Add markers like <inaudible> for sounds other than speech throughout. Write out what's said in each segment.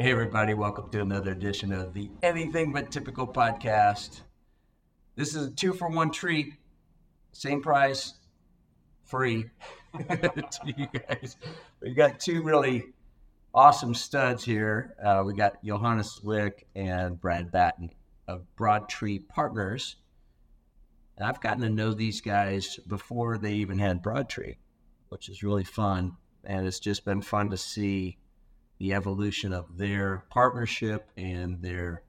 Hey, everybody, welcome to another edition of the Anything But Typical podcast. This is a two for one treat, same price, free <laughs> to you guys. We got two really awesome studs here. Uh, we got Johannes Zwick and Brad Batten of Broad Tree Partners. And I've gotten to know these guys before they even had Broad Tree, which is really fun. And it's just been fun to see the evolution of their partnership and their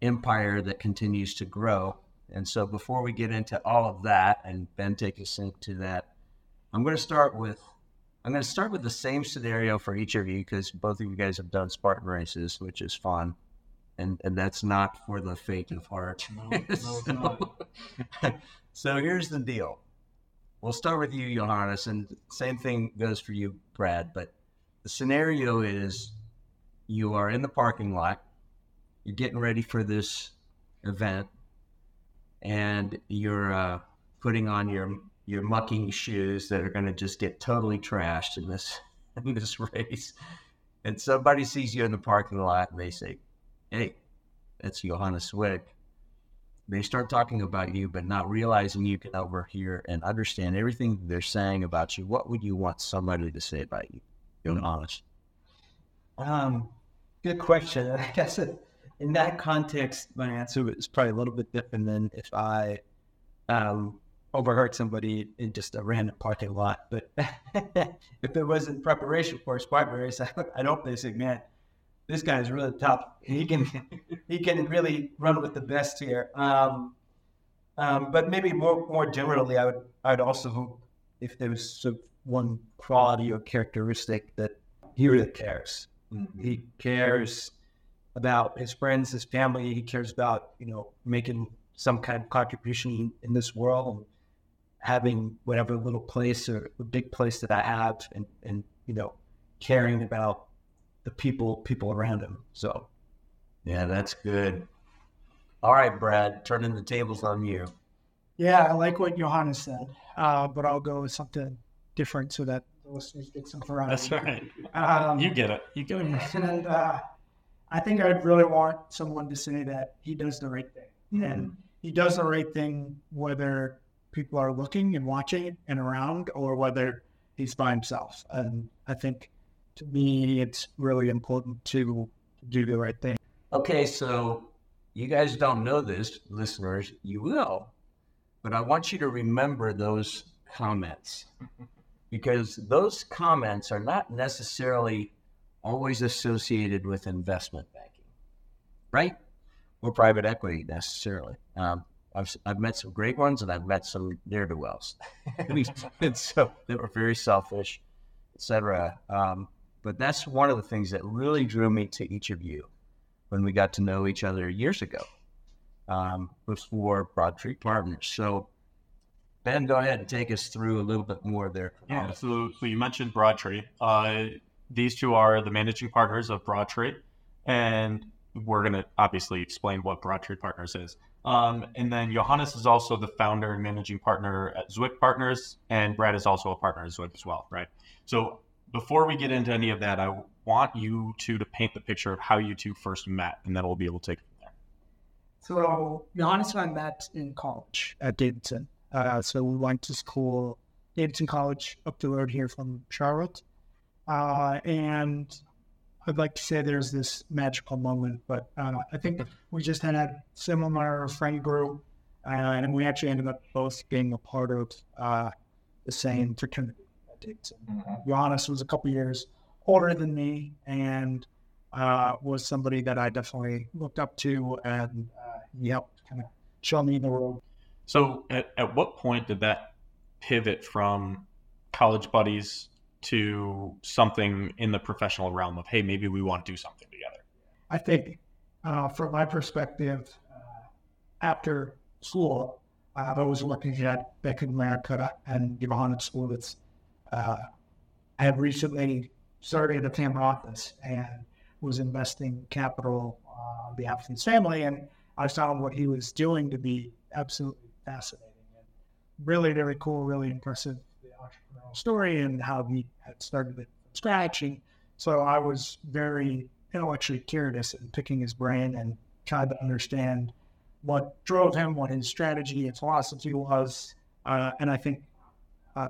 empire that continues to grow. And so, before we get into all of that, and Ben take us into that, I'm going to start with I'm going to start with the same scenario for each of you because both of you guys have done Spartan races, which is fun, and and that's not for the faint of heart. No, no, <laughs> so, so here's the deal. We'll start with you, Johannes, and same thing goes for you, Brad. But the scenario is you are in the parking lot, you're getting ready for this event, and you're uh, putting on your your mucking shoes that are going to just get totally trashed in this <laughs> in this race. And somebody sees you in the parking lot and they say, "Hey, that's Johannes Zwick." They start talking about you, but not realizing you can overhear and understand everything they're saying about you. What would you want somebody to say about you? Johannes. Um, good question. <laughs> I guess it, in that context, my answer is probably a little bit different than if I um, overheard somebody in just a random parking lot. But <laughs> if it was in preparation for a race, I, I'd hope they say, "Man, this guy is really tough. He can <laughs> he can really run with the best here." Um, um, but maybe more more generally, I would I'd also hope if there was of one quality or characteristic that he really cares. He cares about his friends, his family. He cares about you know making some kind of contribution in this world and having whatever little place or big place that I have and, and you know, caring about the people people around him. So Yeah, that's good. All right, Brad, turning the tables on you. Yeah, I like what Johannes said, uh, but I'll go with something different so that the listeners get some variety. That's right. Um, You get it. You get it. And uh, I think I'd really want someone to say that he does the right thing. And he does the right thing whether people are looking and watching and around or whether he's by himself. And I think to me, it's really important to do the right thing. Okay, so you guys don't know this, listeners. You will. But I want you to remember those comments because those comments are not necessarily always associated with investment banking, right? Or private equity necessarily. Um, I've, I've met some great ones and I've met some ne'er do wells. <laughs> and so they were very selfish, etc. Um, but that's one of the things that really drew me to each of you when we got to know each other years ago um, before Broad Tree Partners. So, Ben, go ahead and take us through a little bit more there. Yeah. So, so you mentioned Broadtree. Uh, these two are the managing partners of Broadtree, and we're going to obviously explain what Broadtree Partners is. Um, and then Johannes is also the founder and managing partner at Zwick Partners, and Brad is also a partner at Zwick as well, right? So before we get into any of that, I want you two to paint the picture of how you two first met, and then we'll be able to take it from there. So Johannes and I met in college at Davidson. Uh, so we went to school, Davidson College, up the road here from Charlotte. Uh, and I'd like to say there's this magical moment, but uh, I think we just had a similar friend group, uh, and we actually ended up both being a part of uh, the same fraternity at Davidson. Johannes was a couple years older than me, and uh, was somebody that I definitely looked up to, and he helped kind of show me the road. So, at, at what point did that pivot from college buddies to something in the professional realm of, hey, maybe we want to do something together? I think, uh, from my perspective, uh, after school, I was looking at Bank of America and Johannes Schulitz. Uh, I had recently started a family office and was investing capital on behalf of his family, and I found what he was doing to be absolutely fascinating and really, really cool, really impressive the entrepreneurial story and how he had started it from scratch. And so I was very intellectually curious and picking his brain and trying to understand what drove him, what his strategy and philosophy was. Uh, and I think uh,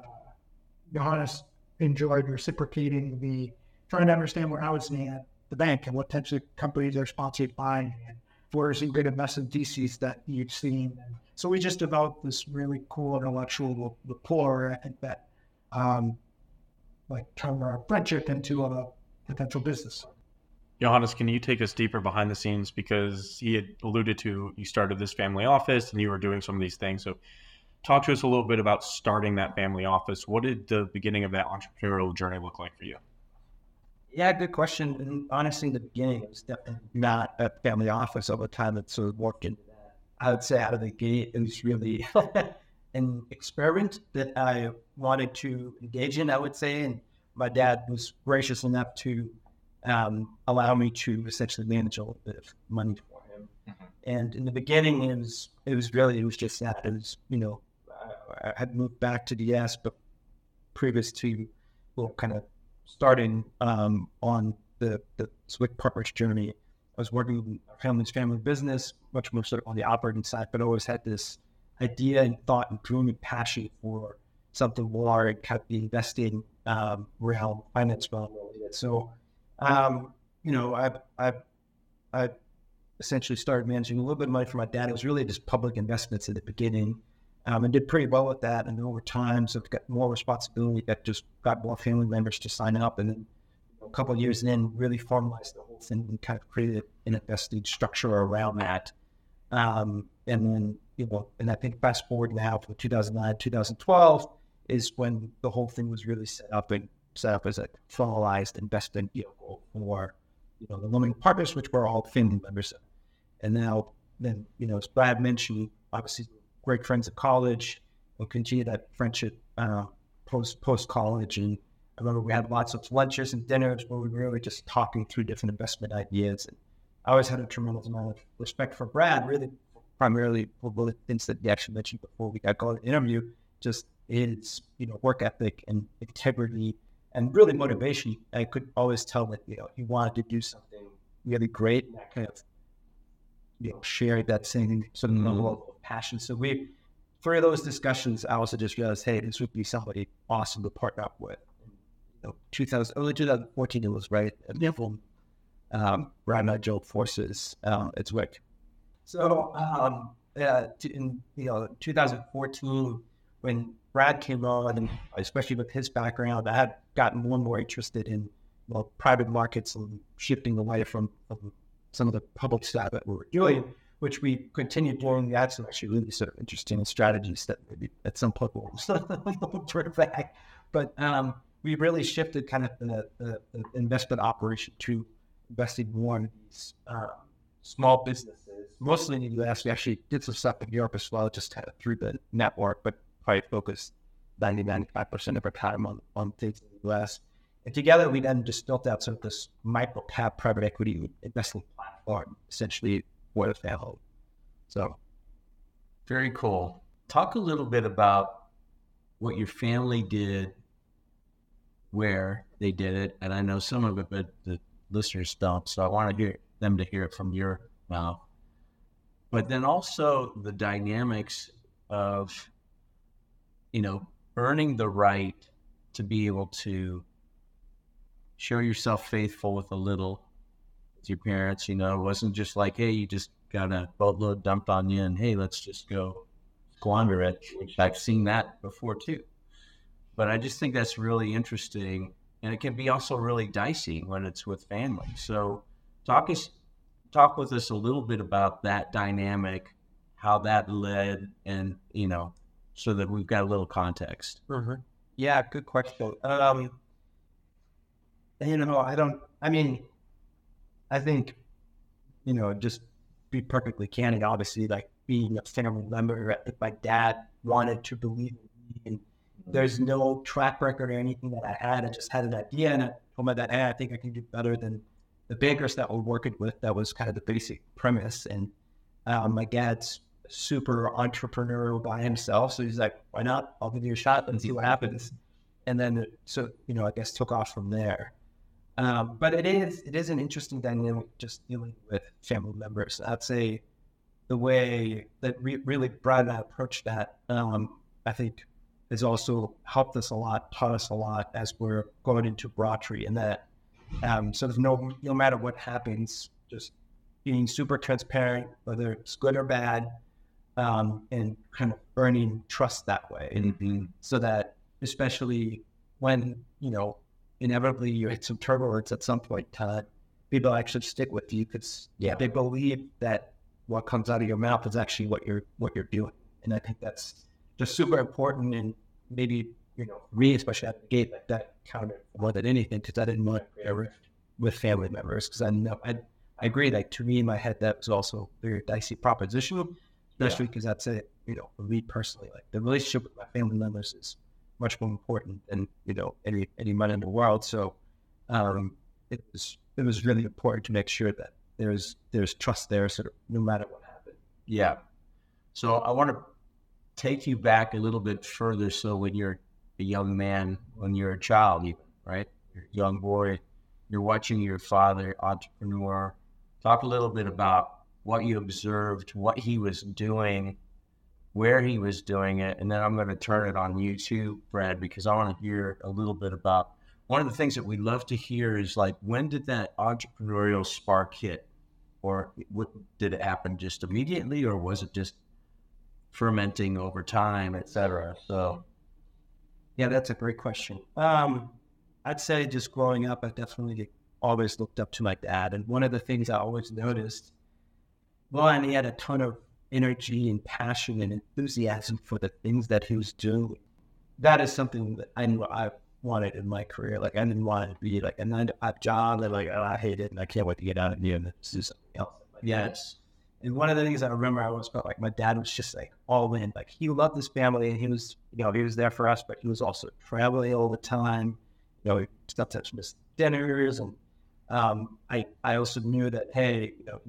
Johannes enjoyed reciprocating the trying to understand where I was at the bank and what types of companies are sponsored by and where some great investment theses that you've seen. So we just developed this really cool intellectual rapport. I think that um, like turn our friendship into a potential business. Johannes, can you take us deeper behind the scenes because he had alluded to you started this family office and you were doing some of these things. So talk to us a little bit about starting that family office. What did the beginning of that entrepreneurial journey look like for you? Yeah, good question. And honestly, in the beginning, it was definitely not a family office over time that sort of worked into that. I would say out of the gate, it was really <laughs> an experiment that I wanted to engage in, I would say. And my dad was gracious enough to um, allow me to essentially manage a little bit of money for him. Mm-hmm. And in the beginning, it was it was really it was just that it was you know I, I had moved back to the US, but previous to well, kind of starting um, on the the Zwick Partners journey, I was working family's family business, much more sort of on the operating side, but always had this idea and thought and dream and passion for something more and kind of the investing um, realm, finance realm. So, um, you know, I, I, I essentially started managing a little bit of money for my dad. It was really just public investments at the beginning. Um, and did pretty well with that. And over time, so I've got more responsibility. That just got more family members to sign up, and then a couple of years in, really formalized the whole thing and kind of created an investing structure around that. Um, and then you know, and I think fast forward now from 2009, 2012 is when the whole thing was really set up and set up as a formalized investment vehicle for, you know, the limited partners, which were all family members. And now, then, you know, as Brad mentioned, obviously great friends at college. We'll continue that friendship uh, post post college. And I remember we had lots of lunches and dinners where we were really just talking through different investment ideas. And I always had a tremendous amount of respect for Brad, really primarily for the things that he actually mentioned before we got going to the interview, just his you know work ethic and integrity and really motivation. I could always tell that you know he wanted to do something really great and that kind of you know shared that same sort of level mm-hmm. of passion. So we through those discussions, I also just realized, hey, this would be somebody awesome to partner up with. You know, 2000, early 2014, it was right. And um, Brad and I forces uh, at Zwick. So um, uh, in you know 2014, when Brad came on, and especially with his background, I had gotten more and more interested in well, private markets and shifting away from, from some of the public stuff that we were doing, which we continued doing. That's actually really sort of interesting strategies that maybe at some point we'll <laughs> turn back. But um, we really shifted kind of the, the, the, investment operation to investing more in these uh, small businesses, mostly in the US. We actually did some stuff in Europe as well, just kind of through the network, but probably focused 90, 95% of our time on, on things in the US. And together, we then just built out sort of this micro cap private equity investing platform, essentially for the family. So, very cool. Talk a little bit about what your family did, where they did it, and I know some of it, but the listeners don't. So I want to hear them to hear it from your mouth. But then also the dynamics of, you know, earning the right to be able to show yourself faithful with a little with your parents. You know, it wasn't just like, hey, you just got a boatload dumped on you and hey, let's just go squander it. I've seen that before too. But I just think that's really interesting. And it can be also really dicey when it's with family. So talk us talk with us a little bit about that dynamic, how that led, and you know, so that we've got a little context. Mm-hmm. Yeah, good question. Um, you know, I don't. I mean, I think, you know, just be perfectly candid. Obviously, like being a family member, if my dad wanted to believe in me, and there's no track record or anything that I had. I just had an idea, and I told my dad, "Hey, I think I can do better than the bankers that we're working with. That was kind of the basic premise. And um, my dad's super entrepreneurial by himself. So he's like, why not? I'll give you a shot and see what happens. And then, so, you know, I guess took off from there. Um, but it is it is an interesting dynamic just dealing with family members. I'd say the way that re- really Brad and I approached that, um, I think, has also helped us a lot, taught us a lot as we're going into Broadtree, and that um, sort of no no matter what happens, just being super transparent, whether it's good or bad, um, and kind of earning trust that way, Mm-hmm. so that especially when you know inevitably you hit some turbulence at some point in time, people actually stick with you because Yeah. they believe that what comes out of your mouth is actually what you're what you're doing, and I think that's just super important. And maybe you know me, especially at the gate, like that counted more than anything because I didn't want to rift with family members because I know I I agree. Like to me in my head, that was also a very dicey proposition, especially because I'd say you know for me personally, like the relationship with my family members is much more important than you know any any money in the world. So um, it was it was really important to make sure that there's there's trust there, sort of no matter what happened. Yeah. So I want to take you back a little bit further. So when you're a young man, when you're a child, even right, you're a young boy, you're watching your father, entrepreneur. Talk a little bit about what you observed, what he was doing, where he was doing it, and then I'm going to turn it on you too, Brad, because I want to hear a little bit about. One of the things that we love to hear is like, when did that entrepreneurial spark hit? or what, did it happen just immediately or was it just fermenting over time et cetera so Yeah, that's a great question. Um, I'd say just growing up, I definitely always looked up to my dad, and one of the things I always noticed, one, he had a ton of energy and passion and enthusiasm for the things that he was doing. That is something that I knew I wanted in my career. Like I didn't want to be like a nine to five job and like oh, I hate it and I can't wait to get out of here and do something else. Like, yes and one of the things I remember I always felt like my dad was just like all in. Like he loved his family and he was, you know, he was there for us, but he was also traveling all the time. You know, he sometimes missed dinners and um, I, I also knew that, hey, you know,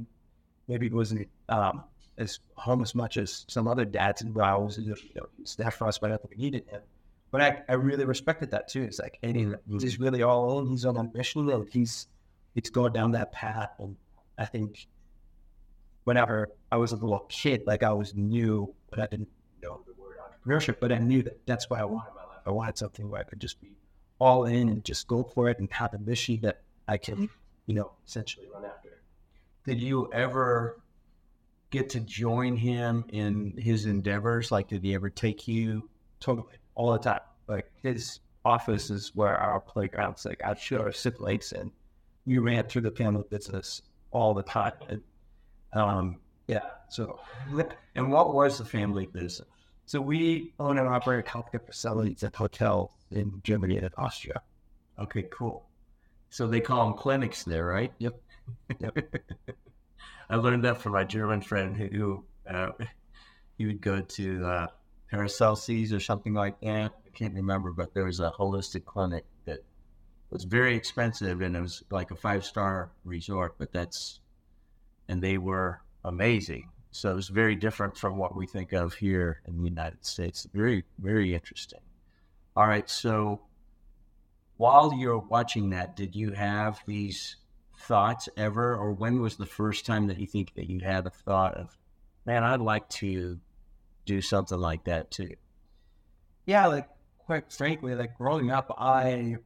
maybe he wasn't um, as home as much as some other dads and I was, you know, he was there for us, but I think we needed him. But I, I really respected that too. It's like, hey, he's really all in. He's on a mission and he's he's going down that path. And I think whenever I was a little kid, like I always knew, but I didn't know the word entrepreneurship, but I knew that that's what I wanted my life. I wanted something where I could just be all in and just go for it and have a mission that I can, mm-hmm. you know, essentially run after. did you ever get to join him in his endeavors like did he ever take you Totally. All the time. Like his office is where our playground's like I'd shoot our siblings and we ran through the family business all the time. And um yeah. So and what was the family business so we own and operate healthcare facilities and hotels in Germany and Austria. okay cool so they call them clinics there right Yep. yep. <laughs> i learned that from my german friend who uh, <laughs> he would go to uh, Paracelsus or something like that. I can't remember, but there was a holistic clinic that was very expensive and it was like a five star resort, but that's, and they were amazing. So it was very different from what we think of here in the United States. Very, very interesting. All right. So while you're watching that, did you have these thoughts ever, or when was the first time that you think that you had a thought of, man, I'd like to do something like that too? Yeah, like quite frankly, like growing up, I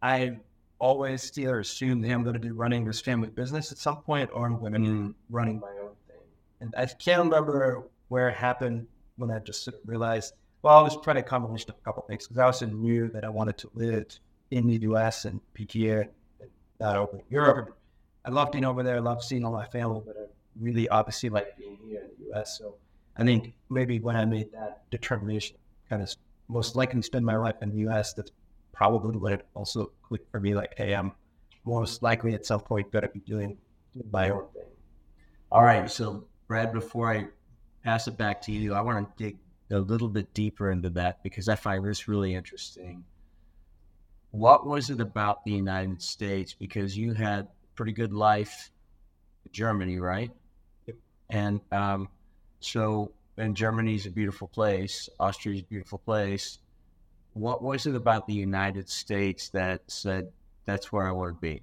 I always either assumed that I'm going to be running this family business at some point, or I'm going to be running my own thing. And I can't remember where it happened when I just realized. Well, it was probably a combination of a couple of things because I also knew that I wanted to live in the U.S. and be here, not over in Europe. I love being over there. I love seeing all my family, but I really obviously like being here in the U.S. So I think maybe when I made that determination, kind of most likely spend my life in the U.S., that's probably it also clicked for me. Like, hey, I'm most likely at some point going to be doing my own thing. All right. So, Brad, before I pass it back to you, I want to dig a little bit deeper into that because I find this really interesting. What was it about the United States? Because you had a pretty good life in Germany, right? Yep. And um, so, and Germany's a beautiful place, Austria's a beautiful place. What was it about the United States that said, that's where I want to be?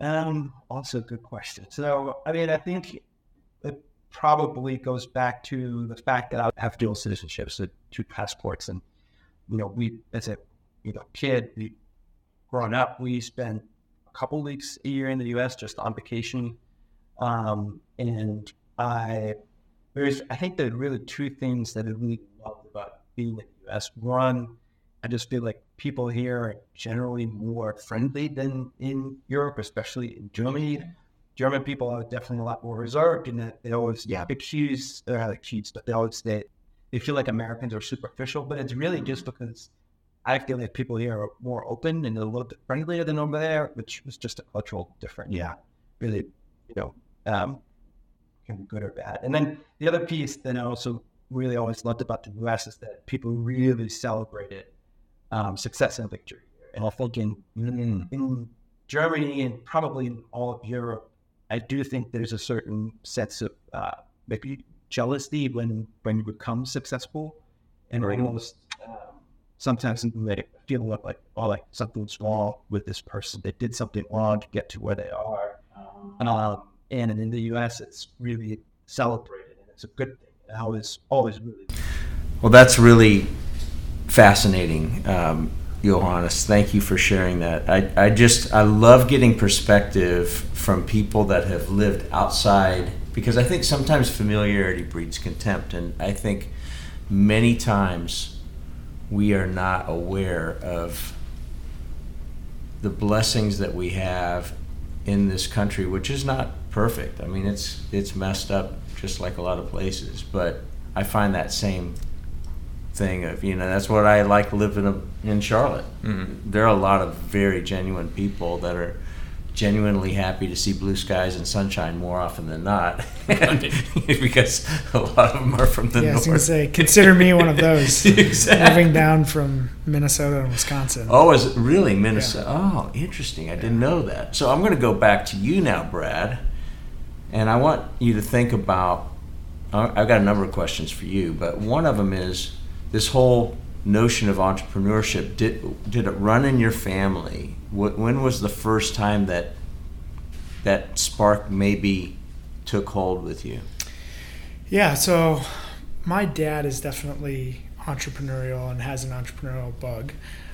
Um, also good question. So, I mean, I think it probably goes back to the fact that I have dual citizenship, so two passports, and you know, we as a you know kid, we, growing up, we spent a couple weeks a year in the U.S. just on vacation, um, and I there's I think there are really two things that I really loved about being U.S. One, I just feel like people here are generally more friendly than in Europe, especially in Germany. German people are definitely a lot more reserved in that they always yeah accuse or not accuse, but they always they they feel like Americans are superficial. But it's really just because I feel like people here are more open and a little bit friendlier than over there, which was just a cultural difference. Yeah, really, you know, um, can be good or bad. And then the other piece that I also really always loved about the US is that people really celebrated um, success and victory. And I think in, in Germany and probably in all of Europe, I do think there's a certain sense of uh, maybe jealousy when when you become successful, and Right. almost um, sometimes they feel like, like oh like something's wrong with this person. They did something wrong to get to where they are. Um, and in the U.S., it's really celebrated, and it's a good thing. And I was always really Well, that's really fascinating, um, Johannes. Thank you for sharing that. I, I just I love getting perspective from people that have lived outside because I think sometimes familiarity breeds contempt, and I think many times we are not aware of the blessings that we have in this country, which is not perfect. I mean, it's it's messed up just like a lot of places, but I find that same thing of you know that's what I like living in Charlotte. Mm-hmm. There are a lot of very genuine people that are genuinely happy to see blue skies and sunshine more often than not, <laughs> because a lot of them are from the yeah, I was gonna say, consider me one of those. <laughs> Exactly. Moving down from Minnesota and Wisconsin. Oh, is it really Minnesota? Oh, interesting. I didn't know that. So I'm going to go back to you now, Brad, and I want you to think about. I've got a number of questions for you, but one of them is this whole notion of entrepreneurship. Did did it run in your family? When was the first time that that spark maybe took hold with you? Yeah, so my dad is definitely entrepreneurial and has an entrepreneurial bug.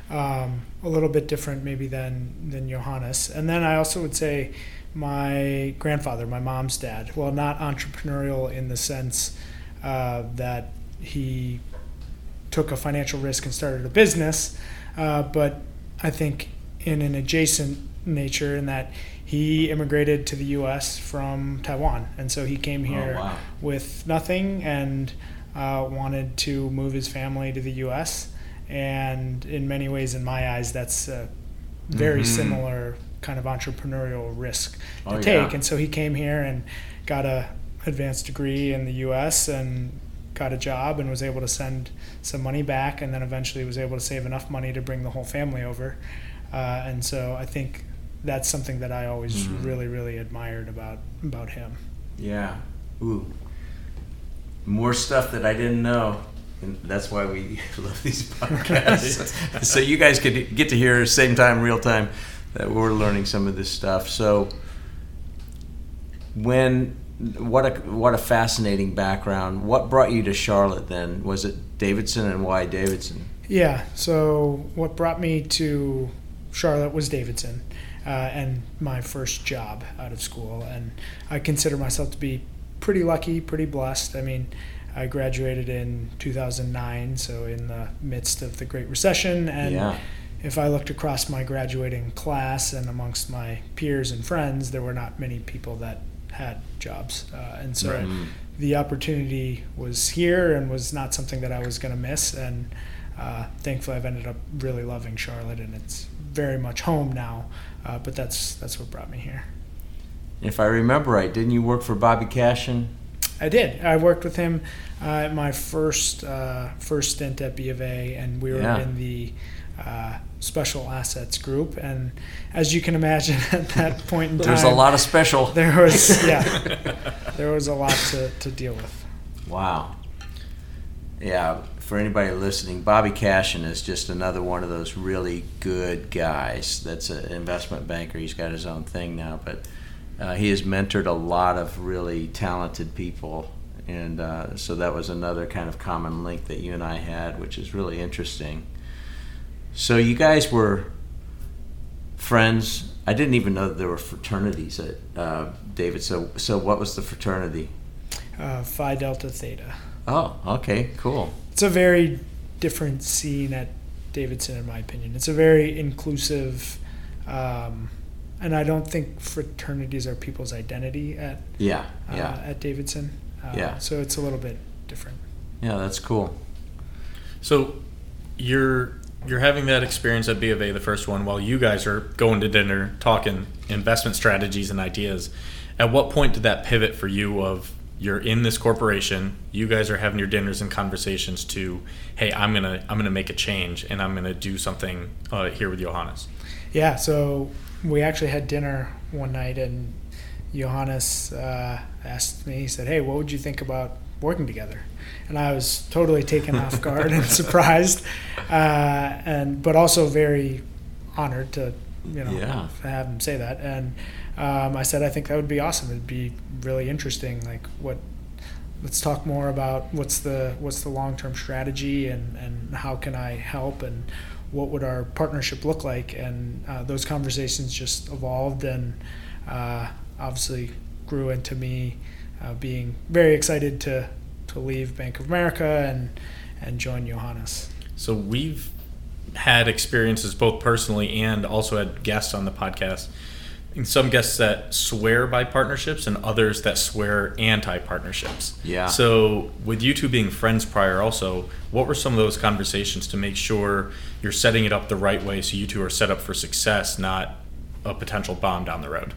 Um, a little bit different maybe than than Johannes. And then I also would say my grandfather, my mom's dad, well, not entrepreneurial in the sense uh, that he took a financial risk and started a business, uh, but I think in an adjacent nature in that he immigrated to the U.S. from Taiwan, and so he came here Oh, wow. with nothing and uh, wanted to move his family to the U.S. And in many ways, in my eyes, that's a very Mhm. similar kind of entrepreneurial risk to Oh, take. yeah. And so he came here and got a advanced degree in the U.S. and got a job and was able to send some money back, and then eventually was able to save enough money to bring the whole family over. Uh, and so I think that's something that I always Mhm. really, really admired about about him. Yeah. Ooh. More stuff that I didn't know. And that's why we <laughs> love these <laughs> podcasts. <laughs> so you guys could get to hear same time, real time, that we're learning some of this stuff. So when what a what a fascinating background. What brought you to Charlotte then? Was it Davidson and why Davidson? Yeah. So what brought me to Charlotte was Davidson, uh, and my first job out of school, and I consider myself to be pretty lucky, pretty blessed. I mean, I graduated in 2009, so in the midst of the Great Recession, and yeah. If I looked across my graduating class and amongst my peers and friends, there were not many people that had jobs, uh, and so Mm. the opportunity was here and was not something that I was going to miss. And uh, thankfully, I've ended up really loving Charlotte, and it's very much home now. Uh, but that's that's what brought me here. If I remember right, didn't you work for Bobby Cashin? I did. I worked with him uh, at my first uh, first stint at B of A, and we were Yeah. in the uh, special assets group. And as you can imagine, <laughs> at that point in time, There's a lot of special. There was <laughs> yeah, there was a lot to, to deal with. Wow. Yeah, for anybody listening, Bobby Cashin is just another one of those really good guys. That's an investment banker. He's got his own thing now, but uh, he has mentored a lot of really talented people. And uh, so that was another kind of common link that you and I had, which is really interesting. So you guys were friends. I didn't even know that there were fraternities at uh, David. So, so what was the fraternity? Uh, Phi Delta Theta. Oh, okay, cool. It's a very different scene at Davidson, in my opinion. It's a very inclusive, um, and I don't think fraternities are people's identity at Yeah, uh, yeah, at Davidson. Uh, Yeah. So it's a little bit different. yeah. That's cool. So you're you're having that experience at B of A, the first one, while you guys are going to dinner talking investment strategies and ideas. At what point did that pivot for you of you're in this corporation, you guys are having your dinners and conversations to, hey, I'm gonna I'm gonna make a change and I'm gonna do something uh, here with Johannes. Yeah, so we actually had dinner one night, and Johannes uh, asked me. He said, "Hey, what would you think about working together?" And I was totally taken off guard and <laughs> surprised, uh, and but also very honored to you know Yeah. have him say that. And um, I said, "I think that would be awesome. It'd be really interesting. Like what." Let's talk more about what's the what's the long term strategy and, and how can I help and what would our partnership look like? And uh, those conversations just evolved and uh, obviously grew into me uh, being very excited to, to leave Bank of America and, and join Johannes. So we've had experiences both personally and also had guests on the podcast. And some guests that swear by partnerships and others that swear anti partnerships. Yeah. So with you two being friends prior also, what were some of those conversations to make sure you're setting it up the right way so you two are set up for success, not a potential bomb down the road?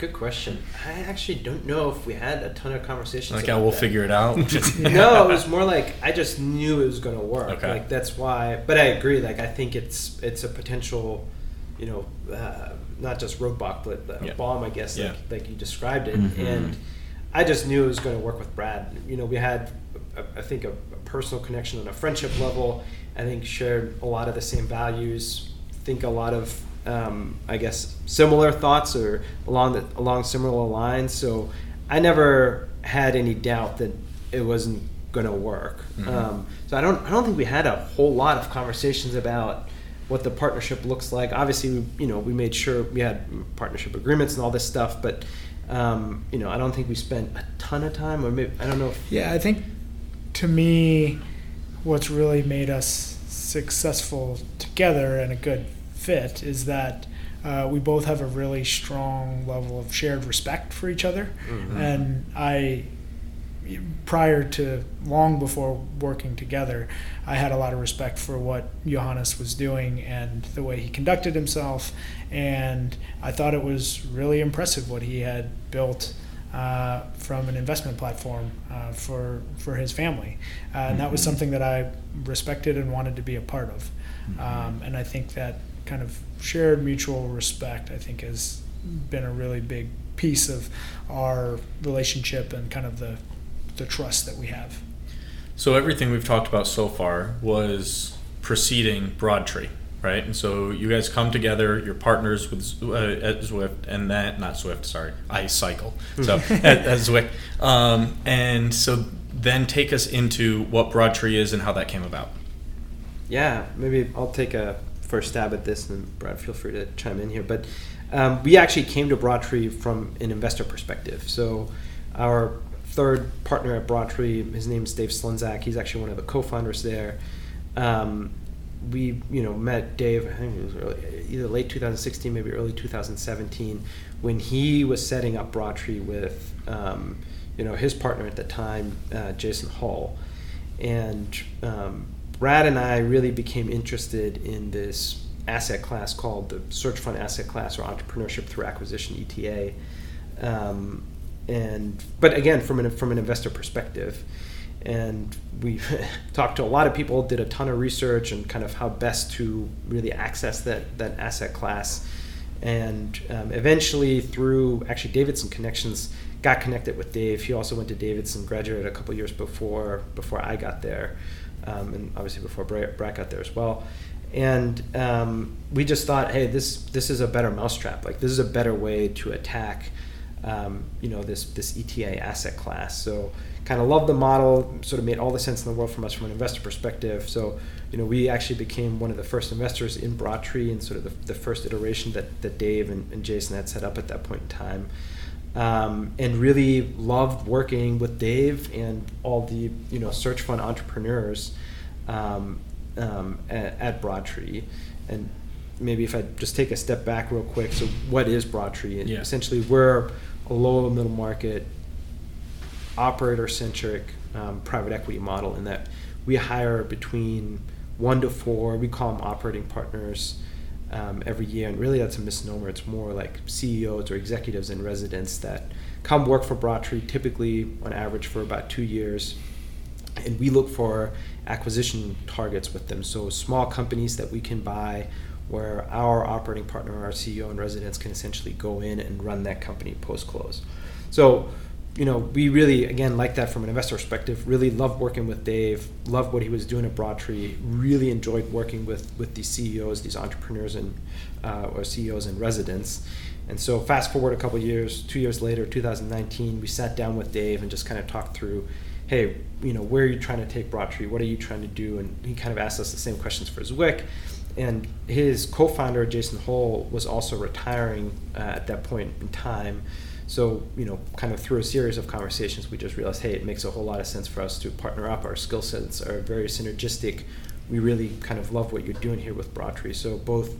Good question. I actually don't know if we had a ton of conversations. Like, yeah, about we'll that. figure it out. <laughs> no, it was more like I just knew it was going to work. Okay. Like that's why. But I agree. Like I think it's it's a potential, you know, uh, not just roadblock, but a Yeah. bomb. I guess Yeah. like like you described it. Mhm. And I just knew it was going to work with Brad. You know, we had, a, I think, a, a personal connection on a friendship level. I think shared a lot of the same values. Think a lot of, um, I guess, similar thoughts or along the along similar lines. So I never had any doubt that it wasn't going to work. Um, so I don't I don't think we had a whole lot of conversations about what the partnership looks like. Obviously, we, you know, we made sure we had partnership agreements and all this stuff, but um, you know, I don't think we spent a ton of time, or maybe I don't know. If, Yeah, I think to me, what's really made us successful together and a good fit is that uh, we both have a really strong level of shared respect for each other. And I, prior to long before working together, I had a lot of respect for what Johannes was doing and the way he conducted himself. And I thought it was really impressive what he had built uh, from an investment platform uh, for for his family, uh, and that was something that I respected and wanted to be a part of. Um, and I think that kind of shared mutual respect, I think, has been a really big piece of our relationship and kind of the the trust that we have. So everything we've talked about so far was preceding Broadtree, right? And so you guys come together, you're partners with uh, at Zwift, and that not Swift, sorry, I cycle. So <laughs> at, at Zwift, um, and so then take us into what Broadtree is and how that came about. yeah, maybe I'll take a first stab at this, and Brad, feel free to chime in here. But um, we actually came to Broadtree from an investor perspective. So our third partner at Broadtree, his name is Dave Slunzak. He's actually one of the co-founders there. Um, we, you know, met Dave. I think it was early, either late 2016, maybe early 2017, when he was setting up Broadtree with, um, you know, his partner at the time, uh, Jason Hall, and um, Brad and I really became interested in this asset class called the search fund asset class or entrepreneurship through acquisition (ETA). Um, and but again, from an from an investor perspective, and we <laughs> talked to a lot of people, did a ton of research and kind of how best to really access that that asset class, and um, eventually through actually Davidson connections got connected with Dave. He also went to Davidson, graduated a couple years before before I got there, um, and obviously before Brad got there as well. And um, we just thought, hey, this this is a better mousetrap. Like this is a better way to attack, um, you know, this this ETA asset class. So kind of loved the model. Sort of made all the sense in the world from us from an investor perspective. So you know, we actually became one of the first investors in Broadtree and sort of the, the first iteration that, that Dave and, and Jason had set up at that point in time um, and really loved working with Dave and all the you know search fund entrepreneurs um, um, at, at, Broadtree. And maybe if I just take a step back real quick, so what is Broadtree? Yeah. Essentially, we're a low middle market operator centric um, private equity model in that we hire between one to four. We call them operating partners um, every year. And really, that's a misnomer. It's more like CEOs or executives in residence that come work for Broadtree, typically on average for about two years. And we look for acquisition targets with them. So small companies that we can buy where our operating partner, our CEO in residence, can essentially go in and run that company post close. So you know, we really, again, like that from an investor perspective. Really loved working with Dave. Loved what he was doing at Broadtree. Really enjoyed working with with these CEOs, these entrepreneurs, and uh, or CEOs in residence. And so, fast forward a couple years, two years later, 2019, we sat down with Dave and just kind of talked through, hey, you know, where are you trying to take Broadtree? What are you trying to do? And he kind of asked us the same questions for Zwick. And his co-founder, Jason Hall, was also retiring uh, at that point in time. So, you know, kind of through a series of conversations, we just realized, hey, it makes a whole lot of sense for us to partner up. Our skill sets are very synergistic. We really kind of love what you're doing here with Broadtree. So both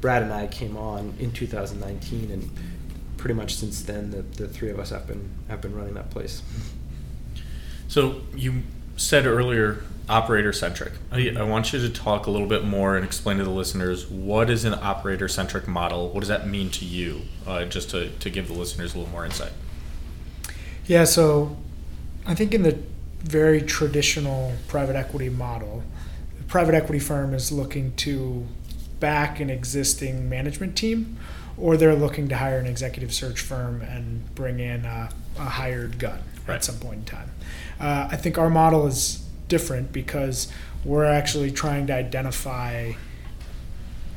Brad and I came on in 2019, and pretty much since then, the, the three of us have been have been running that place. So you said earlier operator centric. I, I, want you to talk a little bit more and explain to the listeners what is an operator centric model? What does that mean to you? Uh, just to, to give the listeners a little more insight. Yeah, so I think in the very traditional private equity model, the private equity firm is looking to back an existing management team or they're looking to hire an executive search firm and bring in a, a hired gun right. at some point in time. Uh, I think our model is different because we're actually trying to identify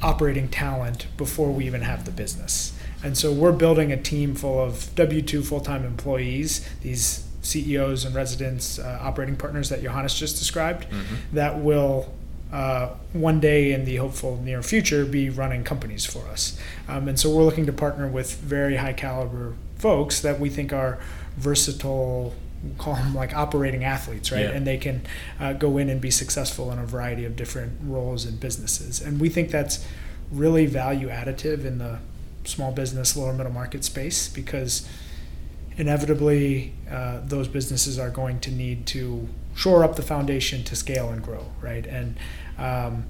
operating talent before we even have the business. And so we're building a team full of W 2 full time employees, these CEOs and residents, uh, operating partners that Johannes just described, mm-hmm. that will uh, one day in the hopeful near future be running companies for us. Um, and so we're looking to partner with very high caliber folks that we think are versatile call them like operating athletes, right? Yeah. And they can uh, go in and be successful in a variety of different roles and businesses. And we think that's really value additive in the small business, lower middle market space because inevitably uh, those businesses are going to need to shore up the foundation to scale and grow, right? And um,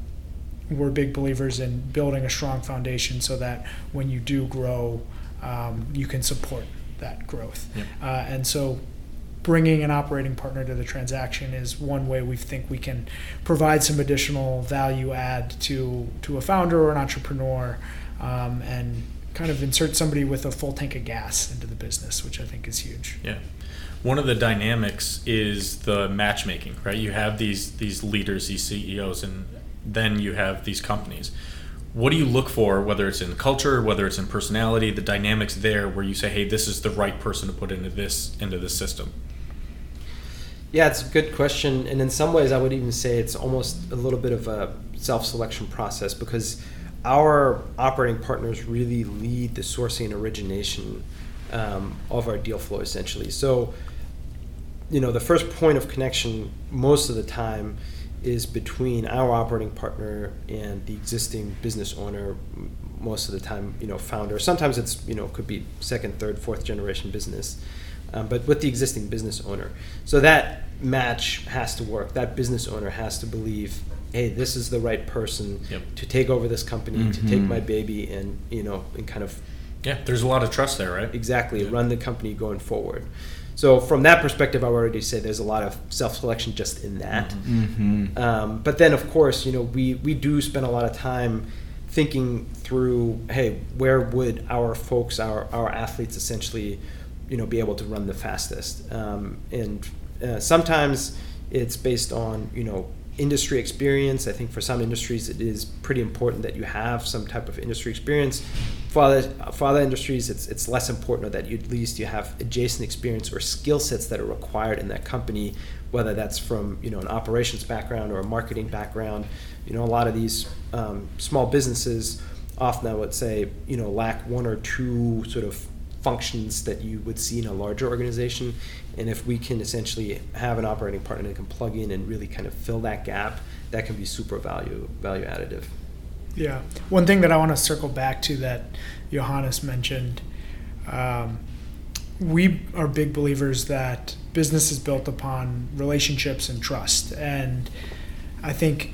we're big believers in building a strong foundation so that when you do grow, um, you can support that growth. Yep. Uh, and so bringing an operating partner to the transaction is one way we think we can provide some additional value add to to a founder or an entrepreneur um, and kind of insert somebody with a full tank of gas into the business which i think is huge. Yeah. One of the dynamics is the matchmaking right? You have these these leaders these ceos and then you have these companies. What do you look for whether it's in culture whether it's in personality the dynamics there where you say hey this is the right person to put into this into this system yeah, it's a good question, and in some ways, I would even say it's almost a little bit of a self-selection process because our operating partners really lead the sourcing and origination um, of our deal flow, essentially. So, you know, the first point of connection most of the time is between our operating partner and the existing business owner. Most of the time, you know, founder. Sometimes it's you know could be second, third, fourth generation business um, but with the existing business owner. So that match has to work. That business owner has to believe, hey, this is the right person yep. to take over this company, mm-hmm. to take my baby, and you know, and kind of yeah, there's a lot of trust there, right? Exactly, yeah. run the company going forward. So from that perspective, I would already say there's a lot of self-selection just in that. Mm-hmm. mm-hmm. Um, but then, of course, you know, we we do spend a lot of time thinking through, hey, where would our folks, our our athletes, essentially you know be able to run the fastest. Um, and uh, sometimes it's based on you know industry experience. I think for some industries it is pretty important that you have some type of industry experience. For other, for other industries, it's it's less important that you at least you have adjacent experience or skill sets that are required in that company, whether that's from you know an operations background or a marketing background. You know, a lot of these um, small businesses often I would say you know lack one or two sort of functions that you would see in a larger organization. And if we can essentially have an operating partner that can plug in and really kind of fill that gap, that can be super value value additive. Yeah. One thing that I want to circle back to that Johannes mentioned, um, we are big believers that business is built upon relationships and trust. And I think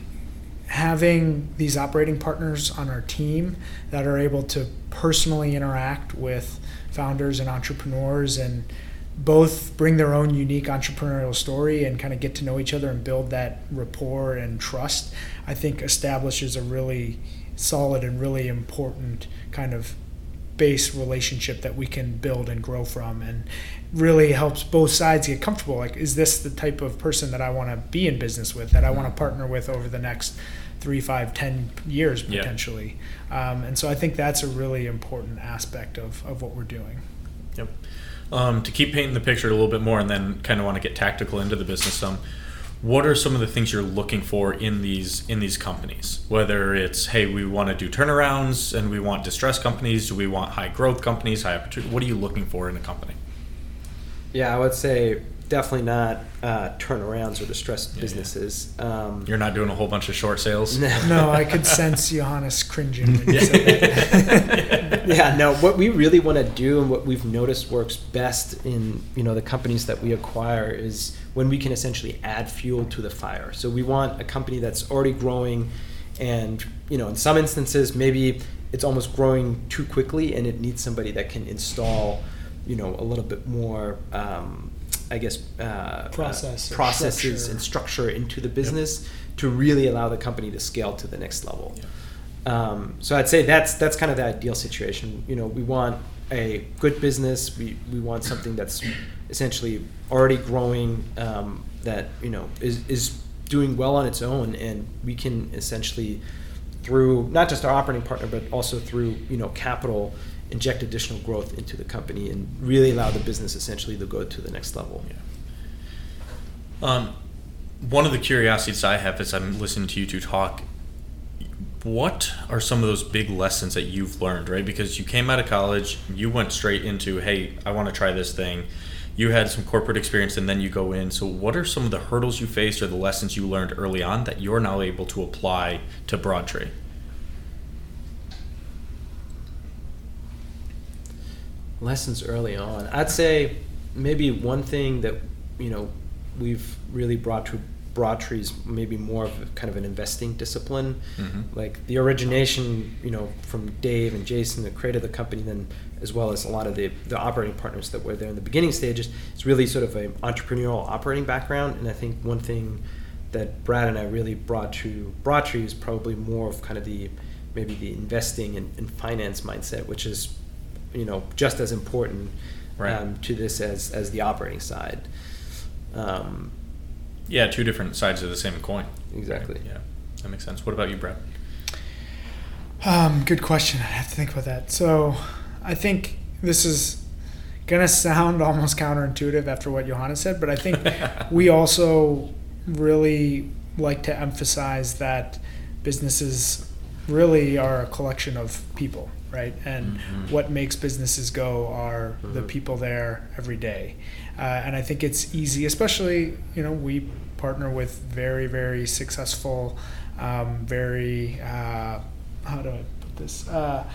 having these operating partners on our team that are able to personally interact with founders and entrepreneurs and both bring their own unique entrepreneurial story and kind of get to know each other and build that rapport and trust, I think establishes a really solid and really important kind of base relationship that we can build and grow from and really helps both sides get comfortable. Like is this the type of person that i want to be in business with that i want to mm-hmm. partner with over the next three five ten years potentially. Yeah. um, and so i think that's a really important aspect of, of what we're doing. Yep. Um, to keep painting the picture a little bit more and then kind of want to get tactical into the business some what are some of the things you're looking for in these in these companies? Whether it's hey we want to do turnarounds and we want distressed companies do we want high growth companies high opportunity what are you looking for in a company? Yeah i would say definitely not uh, turnarounds or distressed yeah, businesses. Yeah. Um, You're not doing a whole bunch of short sales. No, no I could sense Johannes cringing. When you said <laughs> yeah, no. What we really want to do and what we've noticed works best in you know the companies that we acquire is when we can essentially add fuel to the fire. So we want a company that's already growing, and you know in some instances maybe it's almost growing too quickly, and it needs somebody that can install you know a little bit more. Um, I guess, uh, Process uh, processes structure. and structure into the business yep. to really allow the company to scale to the next level. Um, so I'd say that's that's kind of the ideal situation. You know, we want a good business. We we want something that's essentially already growing. Um, that you know is is doing well on its own, and we can essentially through not just our operating partner, but also through you know capital inject additional growth into the company and really allow the business essentially to go to the next level. Yeah. Um, one of the curiosities I have as I'm listening to you two talk, what are some of those big lessons that you've learned, right? Because you came out of college, you went straight into, hey, I want to try this thing. You had some corporate experience and then you go in. So, what are some of the hurdles you faced or the lessons you learned early on that you're now able to apply to Broadtree? Lessons early on. I'd say maybe one thing that you know we've really brought to Broadtree's maybe more of kind of an investing discipline, mm-hmm. like the origination, you know, from Dave and Jason that created the company, then as well as a lot of the, the operating partners that were there in the beginning stages. It's really sort of an entrepreneurial operating background, and I think one thing that Brad and I really brought to Broadtree is probably more of kind of the maybe the investing and, and finance mindset, which is you know just as important right. um, to this as as the operating side. Um, yeah, two different sides of the same coin. Exactly. Right? Yeah, that makes sense. What about you, Brad? Um, good question. I have to think about that. So, I think this is gonna sound almost counterintuitive after what Johannes said, but I think <laughs> we also really like to emphasize that businesses really are a collection of people right? And mm-hmm. what makes businesses go are mm-hmm. the people there every day. Uh, and I think it's easy, especially, you know, we partner with very, very successful, um, very, uh, how do I put this? Uh,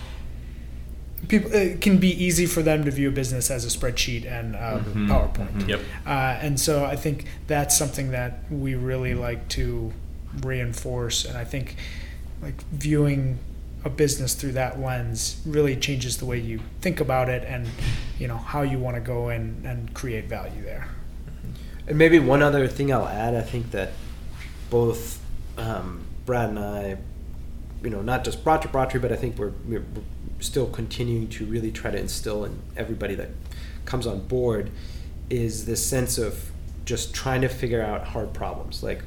people it can be easy for them to view a business as a spreadsheet and um, mm-hmm. PowerPoint. Mm-hmm. Yep. Uh, and so I think that's something that we really like to reinforce. And I think like viewing a business through that lens really changes the way you think about it and you know how you want to go in and create value there and maybe one other thing i'll add i think that both um, brad and i you know not just Broadtree, Broadtree, but i think we're, we're still continuing to really try to instill in everybody that comes on board is this sense of just trying to figure out hard problems. Like,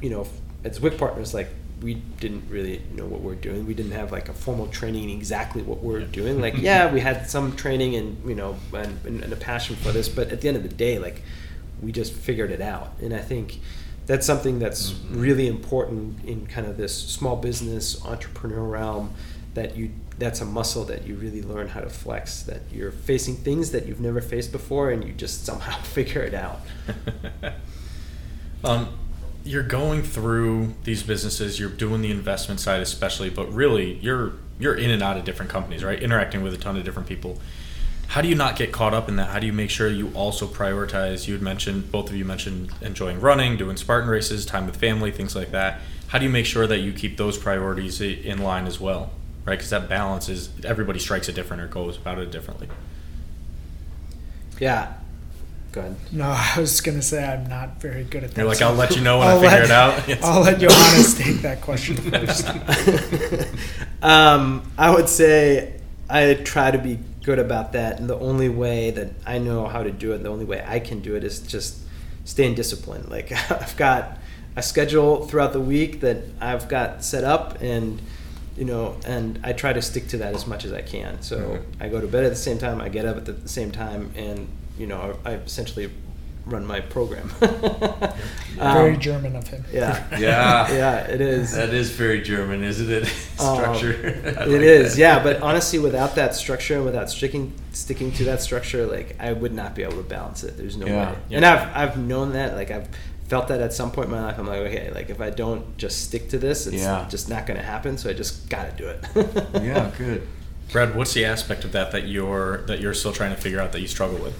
you know, as Zwick partners, like we didn't really know what we're doing. We didn't have like a formal training in exactly what we're doing. Like, <laughs> yeah, we had some training and you know and, and a passion for this, but at the end of the day, like we just figured it out. And I think that's something that's Mm-hmm. really important in kind of this small business entrepreneur realm that you that's a muscle that you really learn how to flex that you're facing things that you've never faced before and you just somehow <laughs> figure it out <laughs> um, you're going through these businesses. You're doing the investment side, especially, but really, you're you're in and out of different companies, right? Interacting with a ton of different people. How do you not get caught up in that? How do you make sure you also prioritize? You had mentioned both of you mentioned enjoying running, doing Spartan races, time with family, things like that. How do you make sure that you keep those priorities in line as well, right? Because that balance is everybody strikes it different or goes about it differently. yeah go ahead No, <laughs> I was gonna say I'm not very good at that. You're like, so I'll let you know when I'll I figure let- it out. <laughs> Yes. I'll let <laughs> Johannes take that question first. um, I would say I try to be good about that, and the only way that I know how to do it, the only way I can do it, is just staying disciplined. Like I've got a schedule throughout the week that I've got set up, and you know, and I try to stick to that as much as I can. So I go to bed at the same time, I get up at the same time, and you know, I essentially run my program. <laughs> Very Um, German of him. yeah, <laughs> <laughs> Yeah. yeah, it is. That is very German, isn't it? Um, Structure. I It like is, that. yeah. But honestly, without that structure and without sticking sticking to that structure, like I would not be able to balance it. There's no Yeah. way. Yeah. And I've I've known that. Like I've felt that at some point in my life. I'm like, okay, like if I don't just stick to this, it's Yeah. just not going to happen. So I just got to do it. Yeah, good. Brad, what's the aspect of that that you're that you're still trying to figure out that you struggle with?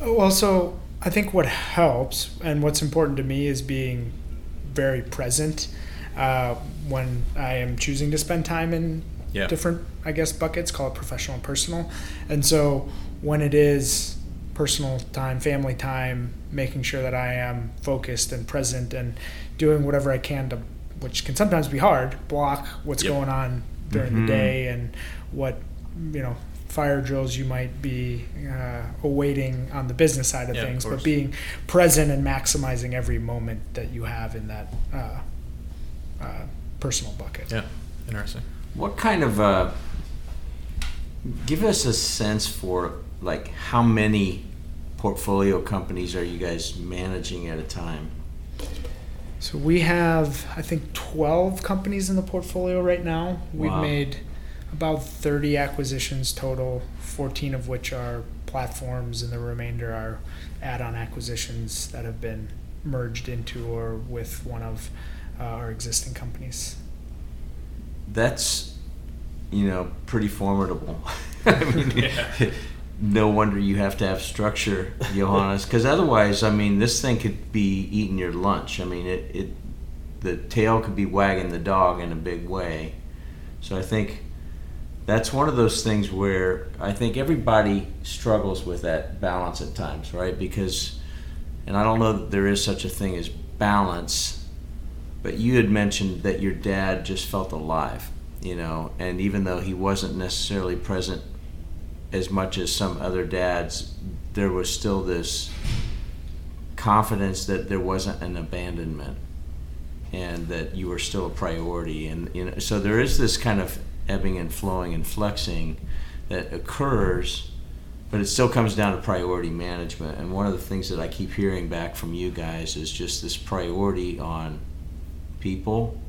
Well, so I think what helps and what's important to me is being very present uh, when I am choosing to spend time in Yeah. different, I guess, buckets, call it professional and personal. And so when it is personal time, family time, making sure that I am focused and present and doing whatever I can to, which can sometimes be hard, block what's Yep. going on during Mhm. the day and what, you know, fire drills you might be uh, awaiting on the business side of Yeah, things, course. but being present and maximizing every moment that you have in that uh, uh, personal bucket. Yeah, interesting. What kind of uh, give us a sense for like how many portfolio companies are you guys managing at a time? So we have, I think, 12 companies in the portfolio right now. We've Wow. made about 30 acquisitions total, 14 of which are platforms, and the remainder are add on acquisitions that have been merged into or with one of uh, our existing companies. That's you know pretty formidable. <laughs> I <laughs> mean, no wonder you have to have structure, Johannes, because otherwise, I mean, this thing could be eating your lunch. I mean, it, it the tail could be wagging the dog in a big way. So I think that's one of those things where I think everybody struggles with that balance at times, right? Because, and I don't know that there is such a thing as balance, but you had mentioned that your dad just felt alive, you know, and even though he wasn't necessarily present as much as some other dads, there was still this confidence that there wasn't an abandonment and that you were still a priority and you know so there is this kind of ebbing and flowing and flexing that occurs but it still comes down to priority management and one of the things that I keep hearing back from you guys is just this priority on people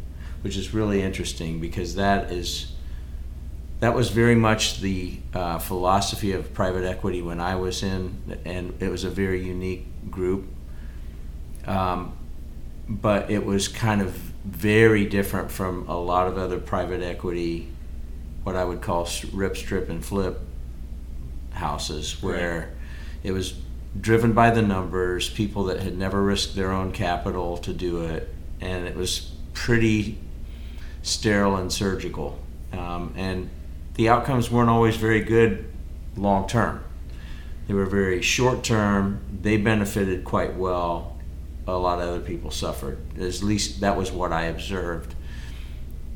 which is really interesting because that is that was very much the uh, philosophy of private equity when I was in, and it was a very unique group. Um, but it was kind of very different from a lot of other private equity, what I would call rip, strip, and flip houses, where it was driven by the numbers, people that had never risked their own capital to do it, and it was pretty sterile and surgical. Um, and the outcomes weren't always very good long term. They were very short term. They benefited quite well. A lot of other people suffered. At least that was what I observed.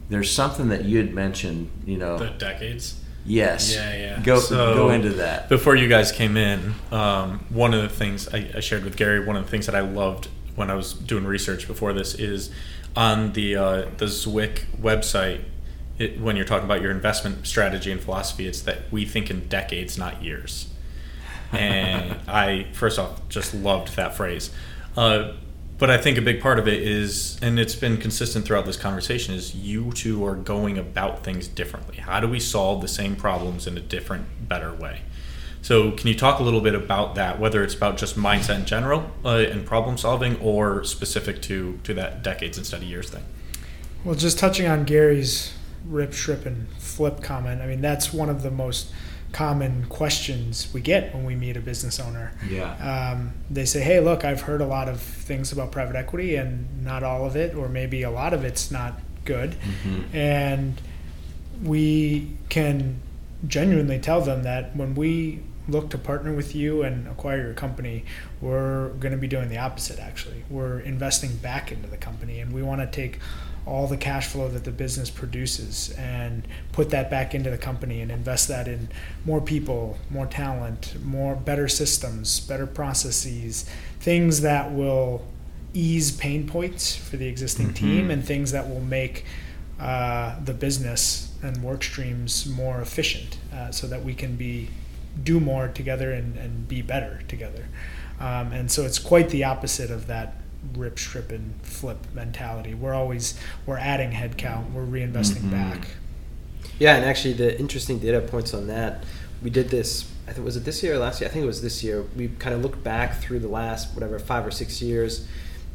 There's something that you had mentioned, you know. The decades. Yes. Yeah, yeah. Go So- go into that. Before you guys came in, um, one of the things I, I shared with Gary, one of the things that I loved when I was doing research before this is on the uh, the Zwick website. It, when you're talking about your investment strategy and philosophy, it's that we think in decades, not years. And <laughs> I, first off, just loved that phrase. Uh, but I think a big part of it is, and it's been consistent throughout this conversation, is you two are going about things differently. How do we solve the same problems in a different, better way? So, can you talk a little bit about that, whether it's about just mindset in general uh, and problem solving, or specific to to that decades instead of years thing? Well, just touching on Gary's rip, strip, and flip comment, I mean, that's one of the most common questions we get when we meet a business owner. Yeah. Um, they say, hey, look, I've heard a lot of things about private equity, and not all of it, or maybe a lot of it's not good. Mm-hmm. And we can genuinely tell them that when we look to partner with you and acquire your company, we're going to be doing the opposite actually. We're investing back into the company and we want to take all the cash flow that the business produces and put that back into the company and invest that in more people, more talent, more better systems, better processes, things that will ease pain points for the existing team and things that will make uh, the business and work streams more efficient uh, so that we can be do more together and, and be better together. Um, and so it's quite the opposite of that rip, strip, and flip mentality. We're always we're adding headcount, we're reinvesting back. Yeah, and actually, the interesting data points on that, we did this. I think was it this year or last year? I think it was this year. We kind of looked back through the last whatever five or six years,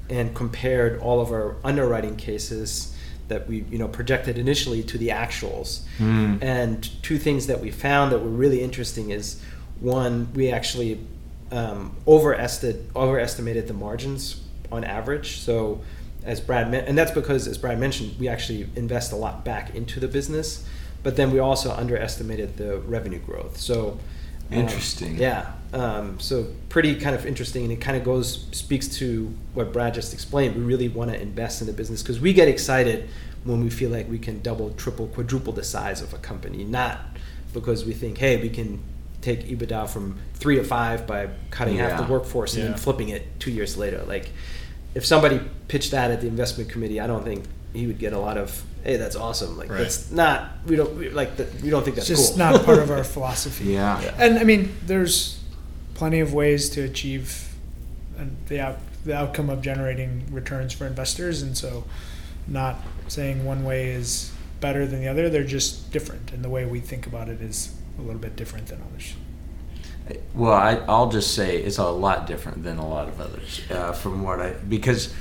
and compared all of our underwriting cases that we you know projected initially to the actuals. And two things that we found that were really interesting is one, we actually um, overestimated overestimated the margins on average. So as Brad men- and that's because as Brad mentioned, we actually invest a lot back into the business, but then we also underestimated the revenue growth. So um, Interesting. yeah. Um, so pretty kind of interesting, and it kind of goes speaks to what Brad just explained. We really want to invest in the business because we get excited when we feel like we can double, triple, quadruple the size of a company, not because we think, hey, we can take EBITDA from three to five by cutting half the workforce and Yeah. then flipping it two years later. Like, if somebody pitched that at the investment committee, I don't think he would get a lot of, hey, that's awesome. Like, Right. that's not, we don't, we, like, that, we don't think It's that's just cool. not part of our <laughs> philosophy. Yeah. And I mean, there's plenty of ways to achieve and the out, the outcome of generating returns for investors, and so not saying one way is better than the other. They're just different, and the way we think about it is a little bit different than others. Well, I, I'll just say it's a lot different than a lot of others uh, from what I because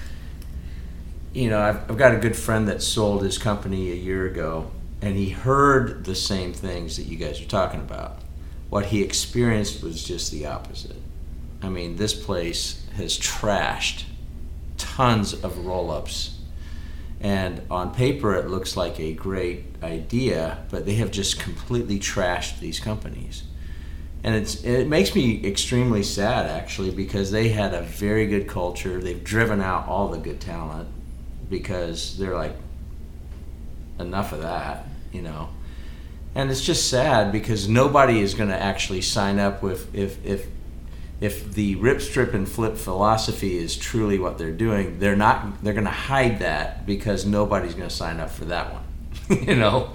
you know I've, I've got a good friend that sold his company a year ago, and he heard the same things that you guys are talking about. What he experienced was just the opposite. I mean, this place has trashed tons of roll-ups, and on paper it looks like a great idea, but they have just completely trashed these companies and it's it makes me extremely sad actually because they had a very good culture. They've driven out all the good talent because they're like enough of that, you know. And it's just sad because nobody is going to actually sign up with if if if the rip strip and flip philosophy is truly what they're doing, they're not they're going to hide that because nobody's going to sign up for that one. <laughs> you know,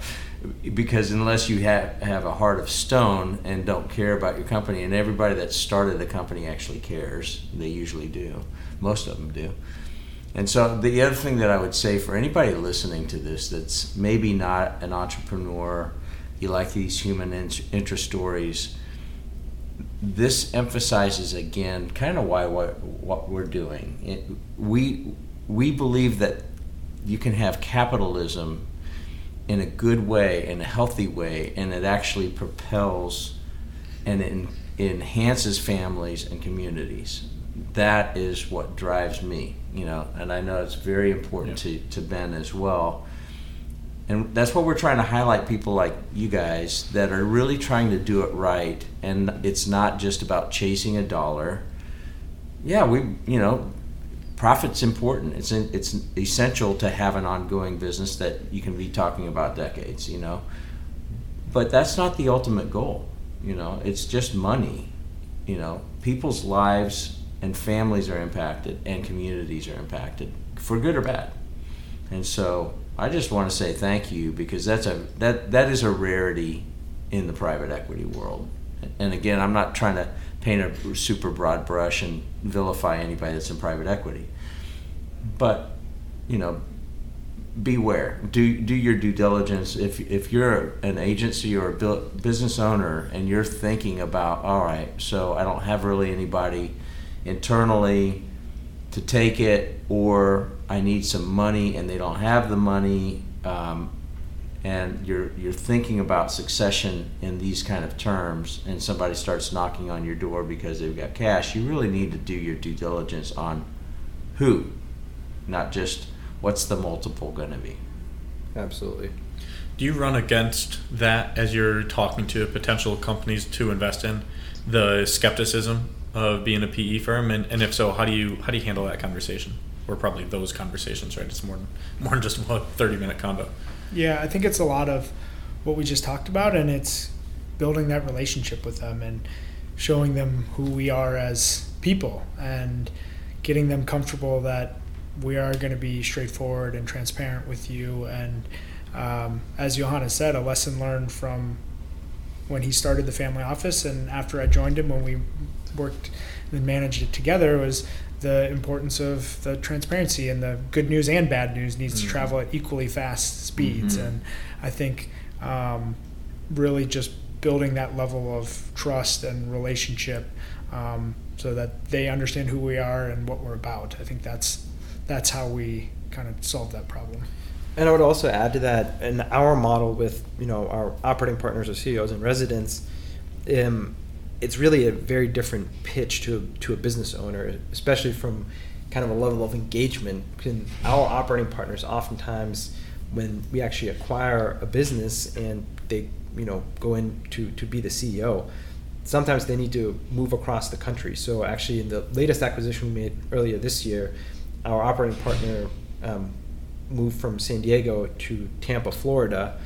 because unless you have have a heart of stone and don't care about your company and everybody that started a company actually cares, they usually do. Most of them do. And so the other thing that I would say for anybody listening to this that's maybe not an entrepreneur, you like these human interest stories, this emphasizes again kind of why what, what we're doing. It, we we believe that you can have capitalism in a good way, in a healthy way, and it actually propels and it enhances families and communities. That is what drives me, you know, and I know it's very important to, to Ben as well. And that's what we're trying to highlight people like you guys that are really trying to do it right. And it's not just about chasing a dollar. Yeah, we, you know, profit's important. It's in, it's essential to have an ongoing business that you can be talking about decades, you know. but that's not the ultimate goal. You know, it's just money. You know, people's lives and families are impacted and communities are impacted for good or bad. And so I just want to say thank you because that's a that that is a rarity in the private equity world. And again, I'm not trying to paint a super broad brush and vilify anybody that's in private equity. But, you know, beware. Do do your due diligence. If if you're an agency or a business owner and you're thinking about, all right, so I don't have really anybody internally to take it, or I need some money and they don't have the money, um, and you're you're thinking about succession in these kind of terms, and somebody starts knocking on your door because they've got cash, you really need to do your due diligence on who, not just what's the multiple going to be. Absolutely. Do you run against that as you're talking to potential companies to invest in the skepticism of being a PE firm, and, and if so, how do you how do you handle that conversation? Or probably those conversations, right? It's more than more than just a thirty minute combo. Yeah, I think it's a lot of what we just talked about, and it's building that relationship with them and showing them who we are as people and getting them comfortable that we are going to be straightforward and transparent with you. And um, as Johannes said, a lesson learned from when he started the family office and after I joined him when we worked and managed it together was the importance of the transparency and the good news and bad news needs mm-hmm. to travel at equally fast speeds. Mm-hmm. And I think um, really just building that level of trust and relationship um, so that they understand who we are and what we're about. I think that's that's how we kind of solve that problem. And I would also add to that, in our model with you know our operating partners or CEOs in residence, um, it's really a very different pitch to to a business owner, especially from kind of a level of engagement. And our operating partners oftentimes, when we actually acquire a business and they you know go in to to be the CEO, sometimes they need to move across the country. So actually, in the latest acquisition we made earlier this year, our operating partner um, moved from San Diego to Tampa, Florida,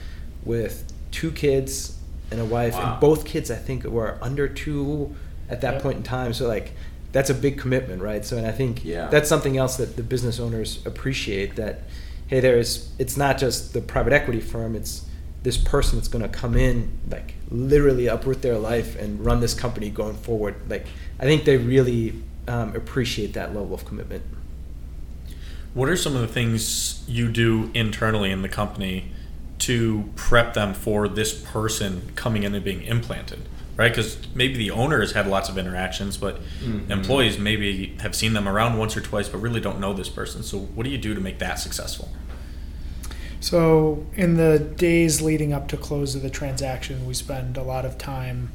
with two kids and a wife, wow. and both kids I think were under two at that point in time. So like that's a big commitment, right? So and I think yeah. that's something else that the business owners appreciate that hey, there's it's not just the private equity firm, it's this person that's going to come in like literally uproot their life and run this company going forward. Like I think they really um, appreciate that level of commitment. What are some of the things you do internally in the company to prep them for this person coming in and being implanted right? Because maybe the owner has had lots of interactions but mm-hmm. employees maybe have seen them around once or twice but really don't know this person. So what do you do to make that successful? So in the days leading up to close of the transaction we spend a lot of time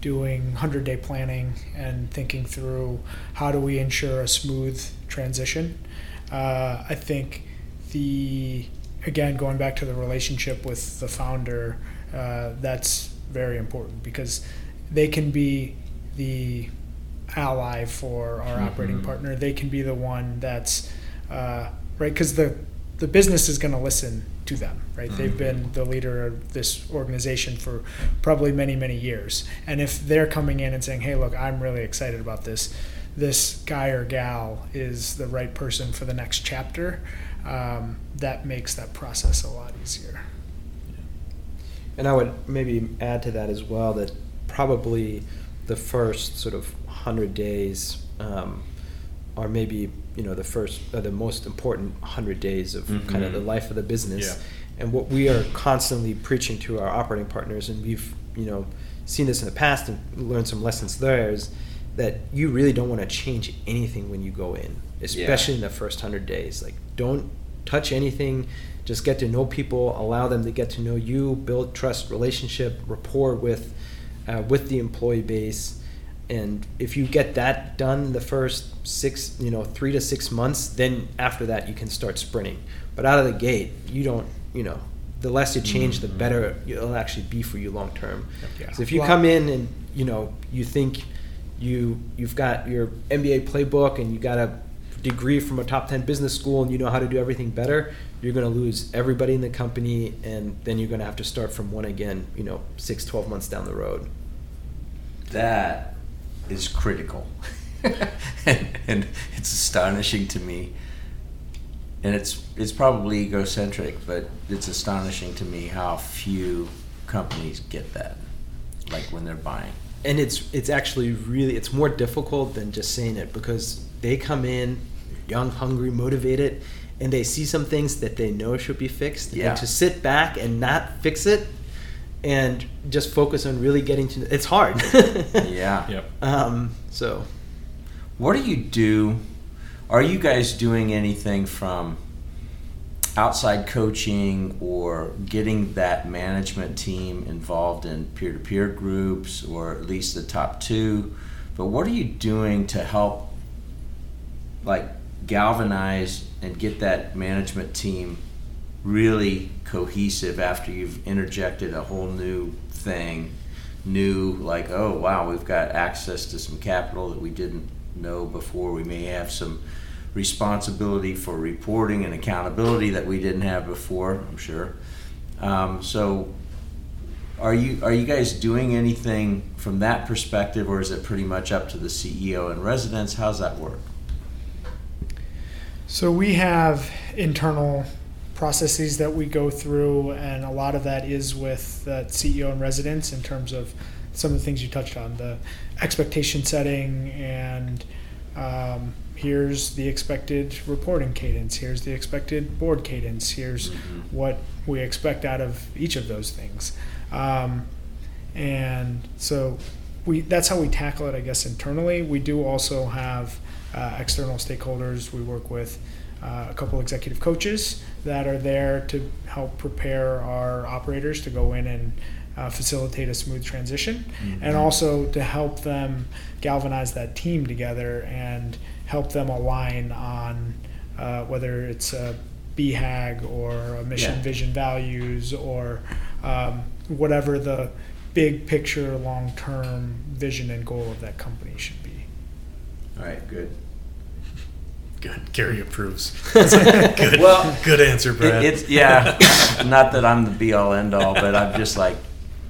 doing 100 day planning and thinking through how do we ensure a smooth transition. Uh, i think the again, going back to the relationship with the founder, uh, that's very important because they can be the ally for our mm-hmm. operating partner. They can be the one that's uh, right because the the business is going to listen to them. Right, mm-hmm. they've been the leader of this organization for probably many many years, and if they're coming in and saying, "Hey, look, I'm really excited about this," this guy or gal is the right person for the next chapter um, that makes that process a lot easier. And I would maybe add to that as well that probably the first sort of hundred days um, are maybe you know the first uh, the most important hundred days of mm-hmm. kind of the life of the business. Yeah. And what we are constantly preaching to our operating partners, and we've you know seen this in the past and learned some lessons there, is that you really don't want to change anything when you go in, especially yeah. in the first hundred days. Like don't touch anything. Just get to know people, allow them to get to know you, build trust, relationship, rapport with uh, with the employee base. And if you get that done the first six, you know, three to six months, then after that you can start sprinting. But out of the gate, you don't, you know, the less you change, the mm-hmm. better it'll actually be for you long term. Yeah. So if you well, come in and you know you think you you've got your MBA playbook and you got to degree from a top 10 business school and you know how to do everything better, you're going to lose everybody in the company and then you're going to have to start from one again, you know, six, 12 months down the road. That is critical. and, <laughs> and it's astonishing to me. And it's it's probably egocentric, but it's astonishing to me how few companies get that. Like when they're buying. and it's it's actually really it's more difficult than just saying it because they come in young hungry motivated and they see some things that they know should be fixed Yeah. and to sit back and not fix it and just focus on really getting to it's hard <laughs> <laughs> Yeah. Yep. um, so What do you do? Are you guys doing anything from outside coaching or getting that management team involved in peer to peer groups or at least the top two? But what are you doing to help like galvanize and get that management team really cohesive after you've interjected a whole new thing? New, like, oh wow, we've got access to some capital that we didn't know before. We may have some responsibility for reporting and accountability that we didn't have before. I'm sure. Um, so, are you are you guys doing anything from that perspective, or is it pretty much up to the CEO in residence? How's that work? So we have internal processes that we go through, and a lot of that is with the CEO in residence in terms of some of the things you touched on, the expectation setting, and um, here's the expected reporting cadence, here's the expected board cadence, here's what we expect out of each of those things. Um, and so we that's how we tackle it, I guess, internally. We do also have uh, external stakeholders. We work with uh, a couple executive coaches that are there to help prepare our operators to go in and uh, facilitate a smooth transition, and also to help them galvanize that team together and help them align on uh, whether it's a BHAG or a mission, Yeah. vision, values, or um, whatever the big picture, long term vision and goal of that company should be. All right, good. Good. Gary approves. <laughs> good. Well, good answer, It, Brad. it's yeah, not that I'm the be all end all, but I'm just like,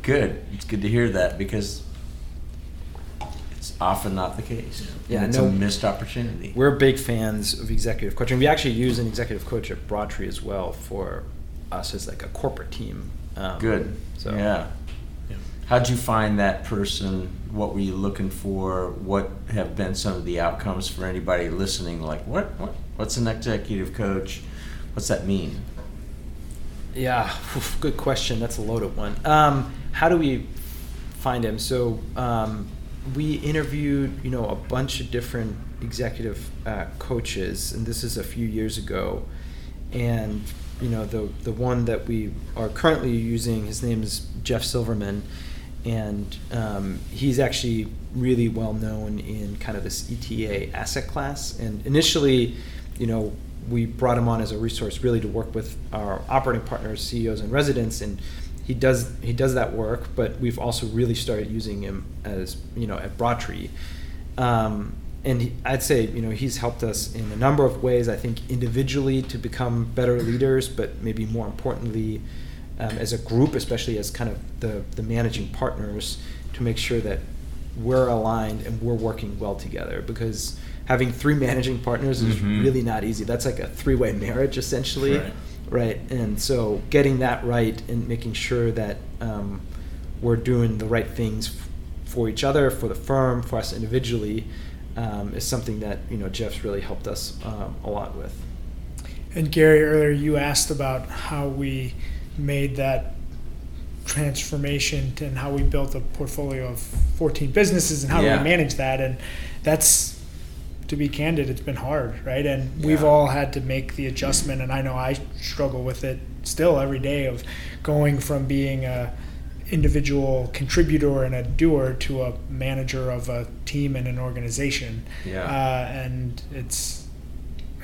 good. It's good to hear that because it's often not the case. Yeah, and it's no. a missed opportunity. we're big fans of executive coaching we actually use an executive coach at broadtree as well for us as like a corporate team um, Good. so yeah. How'd you find that person? What were you looking for? What have been some of the outcomes for anybody listening? Like, what, what, what's an executive coach? What's that mean? Yeah, good question. That's a loaded one. Um, how do we find him? So um, we interviewed, you know, a bunch of different executive uh, coaches, and this is a few years ago. And you know, the the one that we are currently using, his name is Jeff Silverman, and um, he's actually really well known in kind of this ETA asset class. And initially, you know, we brought him on as a resource really to work with our operating partners, CEOs, and residents, and he does he does that work. But we've also really started using him as you know at Broadtree, um, and I'd say you know he's helped us in a number of ways. I think individually to become better leaders, but maybe more importantly, um, as a group, especially as kind of the the managing partners, to make sure that we're aligned and we're working well together because having three managing partners is Mhm. really not easy. That's like a three-way marriage essentially, Right. right? And so getting that right and making sure that um, we're doing the right things f- for each other, for the firm, for us individually, um, is something that you know Jeff's really helped us um, a lot with. And Gary, earlier you asked about how we made that transformation and how we built a portfolio of 14 businesses and how Yeah. do we manage that. And that's, to be candid, it's been hard, right? And we've all had to make the adjustment. And I know I struggle with it still every day of going from being a individual contributor and a doer to a manager of a team and an organization. Yeah. Uh, and it's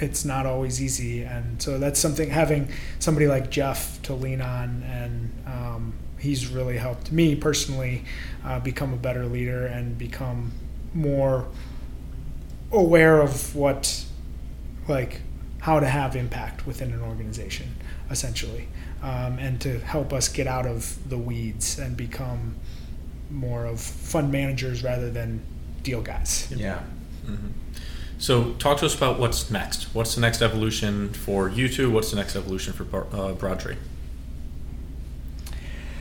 it's not always easy, and so that's something having somebody like Jeff to lean on, and um, he's really helped me personally uh, become a better leader and become more aware of what like how to have impact within an organization, essentially, um, and to help us get out of the weeds and become more of fund managers rather than deal guys. Yeah. So, talk to us about what's next. What's the next evolution for you two? What's the next evolution for uh, Broadtree?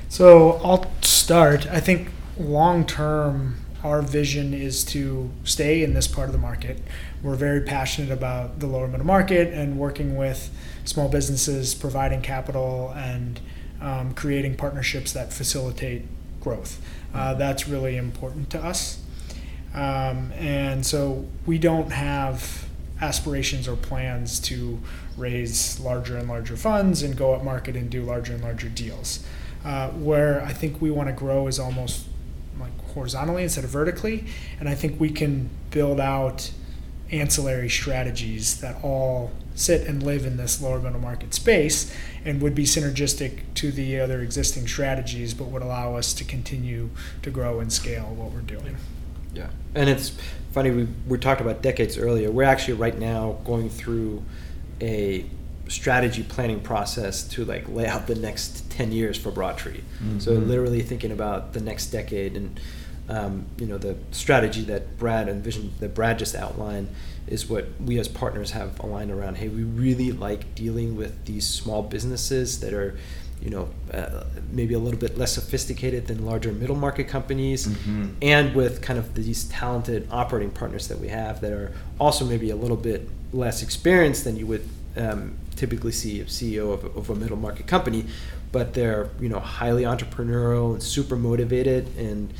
So I'll start. I think long term, our vision is to stay in this part of the market. We're very passionate about the lower middle market and working with small businesses, providing capital, and um, creating partnerships that facilitate growth. Uh, that's really important to us. Um, and so we don't have aspirations or plans to raise larger and larger funds and go up market and do larger and larger deals. Uh, where I think we want to grow is almost like horizontally instead of vertically, and I think we can build out ancillary strategies that all sit and live in this lower middle market space and would be synergistic to the other existing strategies, but would allow us to continue to grow and scale what we're doing. Yeah, and it's funny we we talked about decades earlier. We're actually right now going through a strategy planning process to like lay out the next 10 years for Broadtree. So Mhm. literally thinking about the next decade and um, you know the strategy that Brad and vision that Brad just outlined is what we as partners have aligned around. Hey, we really like dealing with these small businesses that are you know uh, maybe a little bit less sophisticated than larger middle market companies Mhm. and with kind of these talented operating partners that we have that are also maybe a little bit less experienced than you would um, typically see a CEO of, a- of a middle market company, but they're you know highly entrepreneurial and super motivated, and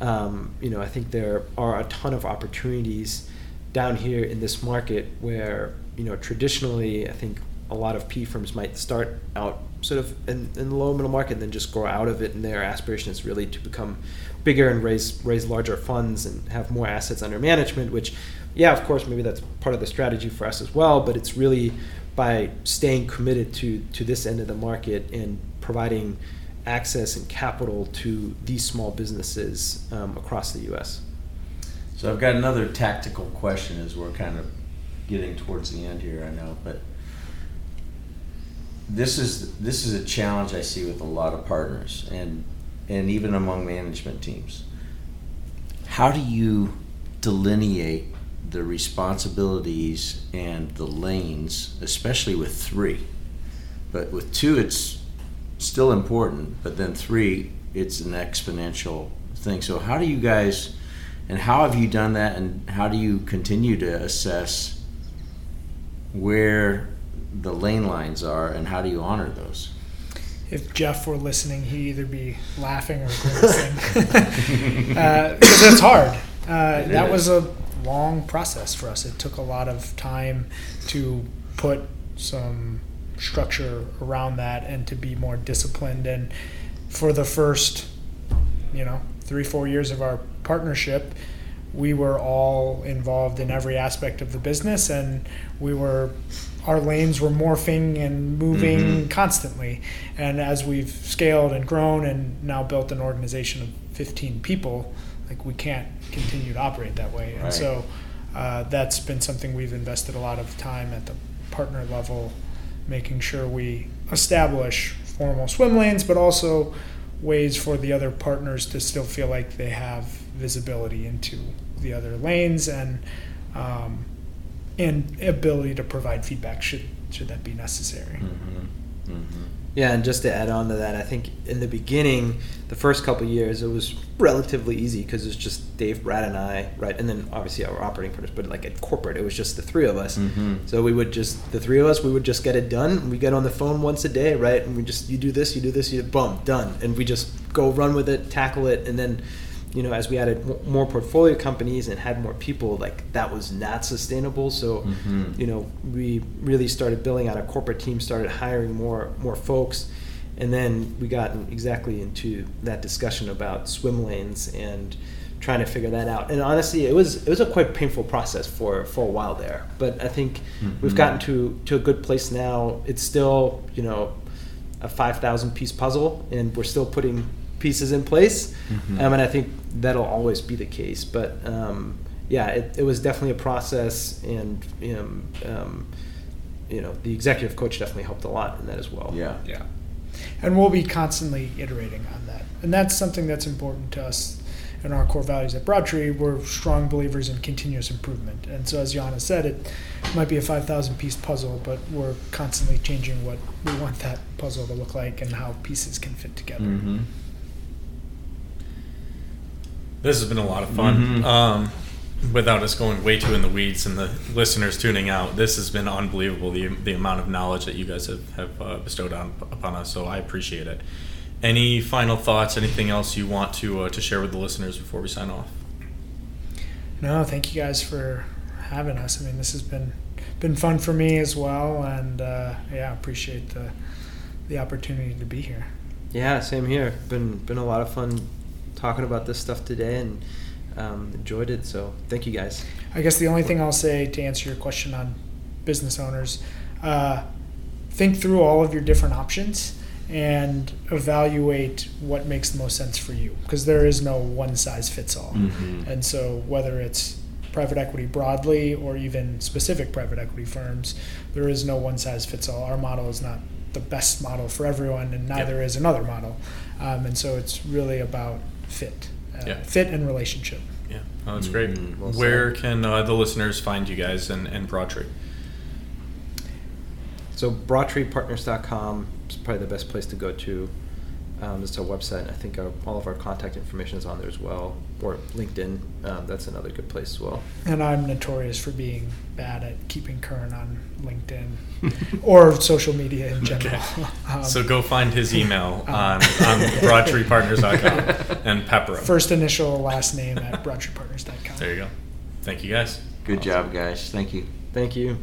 um, you know I think there are a ton of opportunities down here in this market where you know traditionally I think a lot of PE firms might start out sort of in, in the low middle market and then just grow out of it. And their aspiration is really to become bigger and raise raise larger funds and have more assets under management which yeah of course maybe that's part of the strategy for us as well but it's really by staying committed to to this end of the market and providing access and capital to these small businesses um, across the US So I've got another tactical question as we're kind of getting towards the end here, I know, but this is this is a challenge I see with a lot of partners and and even among management teams. How do you delineate the responsibilities and the lanes, especially with three? But with two it's still important, but then three it's an exponential thing. So how do you guys and how have you done that and how do you continue to assess where the lane lines are and how do you honor those? If Jeff were listening, he'd either be laughing or grimacing. <laughs> Because it's hard. Uh, It that is. was a long process for us. It took a lot of time to put some structure around that and to be more disciplined. And for the first, you know, three, four years of our partnership, we were all involved in every aspect of the business and we were our lanes were morphing and moving Mhm. constantly. And as we've scaled and grown and now built an organization of 15 people like we can't continue to operate that way. And so uh, that's been something we've invested a lot of time at the partner level making sure we establish formal swim lanes but also ways for the other partners to still feel like they have visibility into the other lanes. And um, and ability to provide feedback should should that be necessary. Mm-hmm. Mm-hmm. Yeah, and just to add on to that, I think in the beginning, the first couple of years, it was relatively easy because it's just Dave, Brad, and I, right? And then obviously our operating partners, but like at corporate, it was just the three of us. Mhm. So we would just, the three of us, we would just get it done. We get on the phone once a day, right? And we just, you do this, you do this, you boom, done. And we just go run with it, tackle it. And then, you know, as we added more portfolio companies and had more people, like that was not sustainable. So, Mhm. you know, we really started building out a corporate team, started hiring more more folks, and then we got exactly into that discussion about swim lanes and trying to figure that out. And honestly, it was it was a quite painful process for for a while there. But I think we've Mhm. gotten to to a good place now. It's still you know a five thousand piece puzzle, and we're still putting pieces in place. Mhm. Um, and I think that'll always be the case. But um, yeah, it, it was definitely a process, and um, um, you know, the executive coach definitely helped a lot in that as well. Yeah. Yeah. And we'll be constantly iterating on that. And that's something that's important to us and our core values at Broadtree. We're strong believers in continuous improvement. And so, as Johannes said, it might be a 5,000 piece puzzle, but we're constantly changing what we want that puzzle to look like and how pieces can fit together. Mm-hmm. This has been a lot of fun. Mhm. Um, without us going way too in the weeds and the listeners tuning out, this has been unbelievable the, the amount of knowledge that you guys have, have uh, bestowed on upon us. So I appreciate it. Any final thoughts? Anything else you want to uh, to share with the listeners before we sign off? No, thank you guys for having us. I mean, this has been been fun for me as well, and uh, yeah, appreciate the the opportunity to be here. Yeah, same here. Been been a lot of fun talking about this stuff today, and um, enjoyed it. So thank you guys. I guess the only thing I'll say to answer your question on business owners, uh, think through all of your different options and evaluate what makes the most sense for you because there is no one size fits all. Mhm. And so, whether it's private equity broadly or even specific private equity firms, there is no one size fits all. Our model is not the best model for everyone, and neither is another model. Um, and so, it's really about fit, uh, Yeah. fit and relationship. Yeah, oh, that's great. Mhm. Well Where can uh, the listeners find you guys and, and Broadtree? So broadtreepartners.com is probably the best place to go to. Um, it's our website. I think our, all of our contact information is on there as well, or LinkedIn. Um, that's another good place as well. And I'm notorious for being bad at keeping current on LinkedIn <laughs> or social media in general. <laughs> Um, So go find his email <laughs> Um, on, on broadtreepartners.com and pepper him. First initial, last name at broadtreepartners.com. There you go. Thank you guys. Good job, guys. Thank you. Thank you.